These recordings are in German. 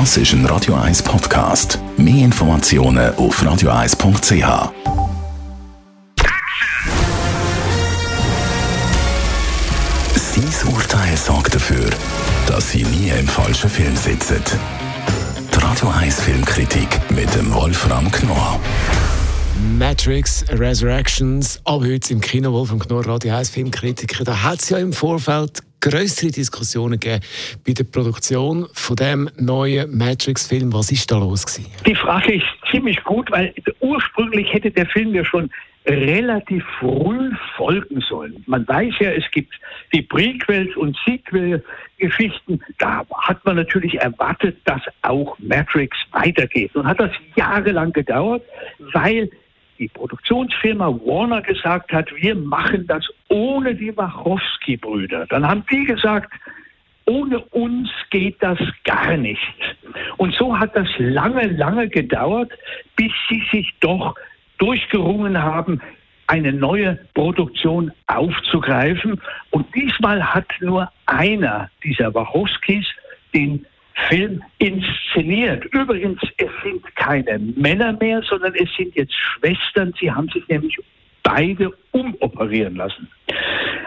Das ist ein Radio 1 Podcast. Mehr Informationen auf radio1.ch. Sein Urteil sorgt dafür, dass Sie nie im falschen Film sitzen. Die Radio 1 Filmkritik mit dem Wolfram Knorr. Matrix Resurrections, ab heute im Kino Wolfram Knorr Radio 1 Filmkritiker. Da hat es ja im Vorfeld größere Diskussionen gegeben bei der Produktion von dem neuen Matrix-Film. Was ist da los gewesen? Die Frage ist ziemlich gut, weil ursprünglich hätte der Film ja schon relativ früh folgen sollen. Man weiß ja, es gibt die Prequels und Sequel-Geschichten. Da hat man natürlich erwartet, dass auch Matrix weitergeht. Und hat das jahrelang gedauert, weil die Produktionsfirma Warner gesagt hat, wir machen das ohne die Wachowski-Brüder. Dann haben die gesagt, ohne uns geht das gar nicht. Und so hat das lange, lange gedauert, bis sie sich doch durchgerungen haben, eine neue Produktion aufzugreifen. Und diesmal hat nur einer dieser Wachowskis den Film inszeniert. Übrigens, es sind keine Männer mehr, sondern es sind jetzt Schwestern. Sie haben sich nämlich beide umoperieren lassen.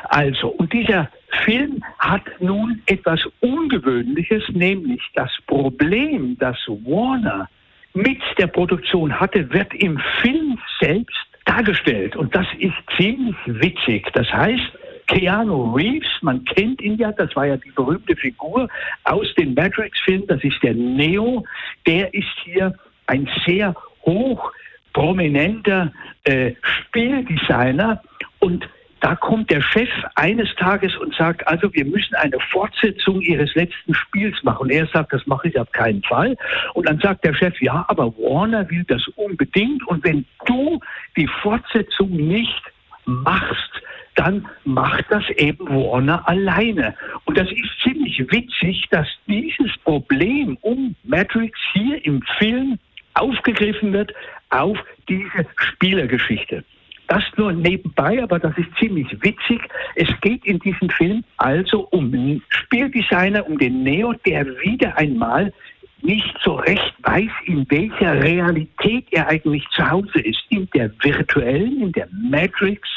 Also, und dieser Film hat nun etwas Ungewöhnliches, nämlich das Problem, das Warner mit der Produktion hatte, wird im Film selbst dargestellt. Und das ist ziemlich witzig. Das heißt, Keanu Reeves, man kennt ihn ja, das war ja die berühmte Figur aus den Matrix-Filmen, das ist der Neo, der ist hier ein sehr hoch prominenter äh, Spieldesigner und da kommt der Chef eines Tages und sagt, also wir müssen eine Fortsetzung Ihres letzten Spiels machen. Und er sagt, das mache ich auf keinen Fall. Und dann sagt der Chef, ja, aber Warner will das unbedingt. Und wenn du die Fortsetzung nicht machst, dann macht das eben Warner alleine. Und das ist ziemlich witzig, dass dieses Problem um Matrix hier im Film aufgegriffen wird auf diese Spielergeschichte. Das nur nebenbei, aber das ist ziemlich witzig. Es geht in diesem Film also um einen Spieldesigner, um den Neo, der wieder einmal nicht so recht weiß, in welcher Realität er eigentlich zu Hause ist. In der virtuellen, in der Matrix,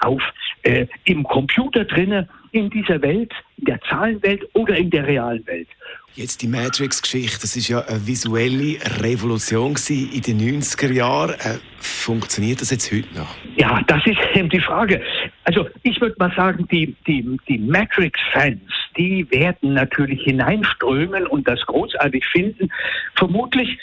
auf, äh, im Computer drinnen, in dieser Welt, in der Zahlenwelt oder in der realen Welt. Jetzt die Matrix-Geschichte, das ist ja eine visuelle Revolution in den 90er Jahren. Äh, funktioniert das jetzt heute noch? Ja, das ist eben die Frage. Also ich würde mal sagen, die, die, die Matrix-Fans, die werden natürlich hineinströmen und das großartig finden. Vermutlich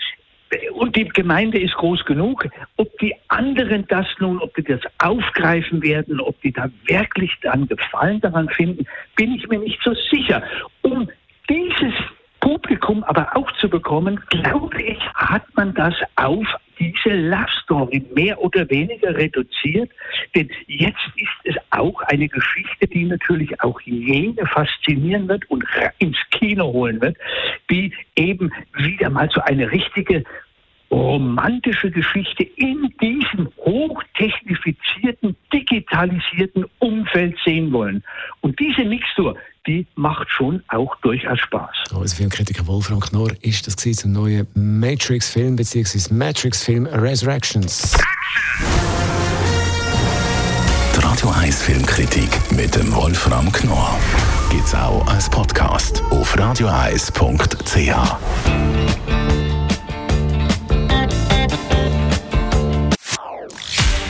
und die Gemeinde ist groß genug. Ob die anderen das nun, ob die das aufgreifen werden, ob die da wirklich dann Gefallen daran finden, bin ich mir nicht so sicher. Um dieses Publikum aber auch zu bekommen, glaube ich, hat man das auf diese Love Story mehr oder weniger reduziert. Denn jetzt ist es auch eine Geschichte, die natürlich auch jene faszinieren wird und ins Kino holen wird, die eben wieder mal so eine richtige romantische Geschichte in diesem hochtechnifizierten, digitalisierten Umfeld sehen wollen. Und diese Mixtur, die macht schon auch durchaus Spaß. Unser Filmkritiker Wolfram Knorr ist das zum neuen Matrix-Film bzw. Matrix-Film Resurrections. Die Radio 1 Filmkritik mit dem Wolfram Knorr gibt es auch als Podcast auf radioeis.ch.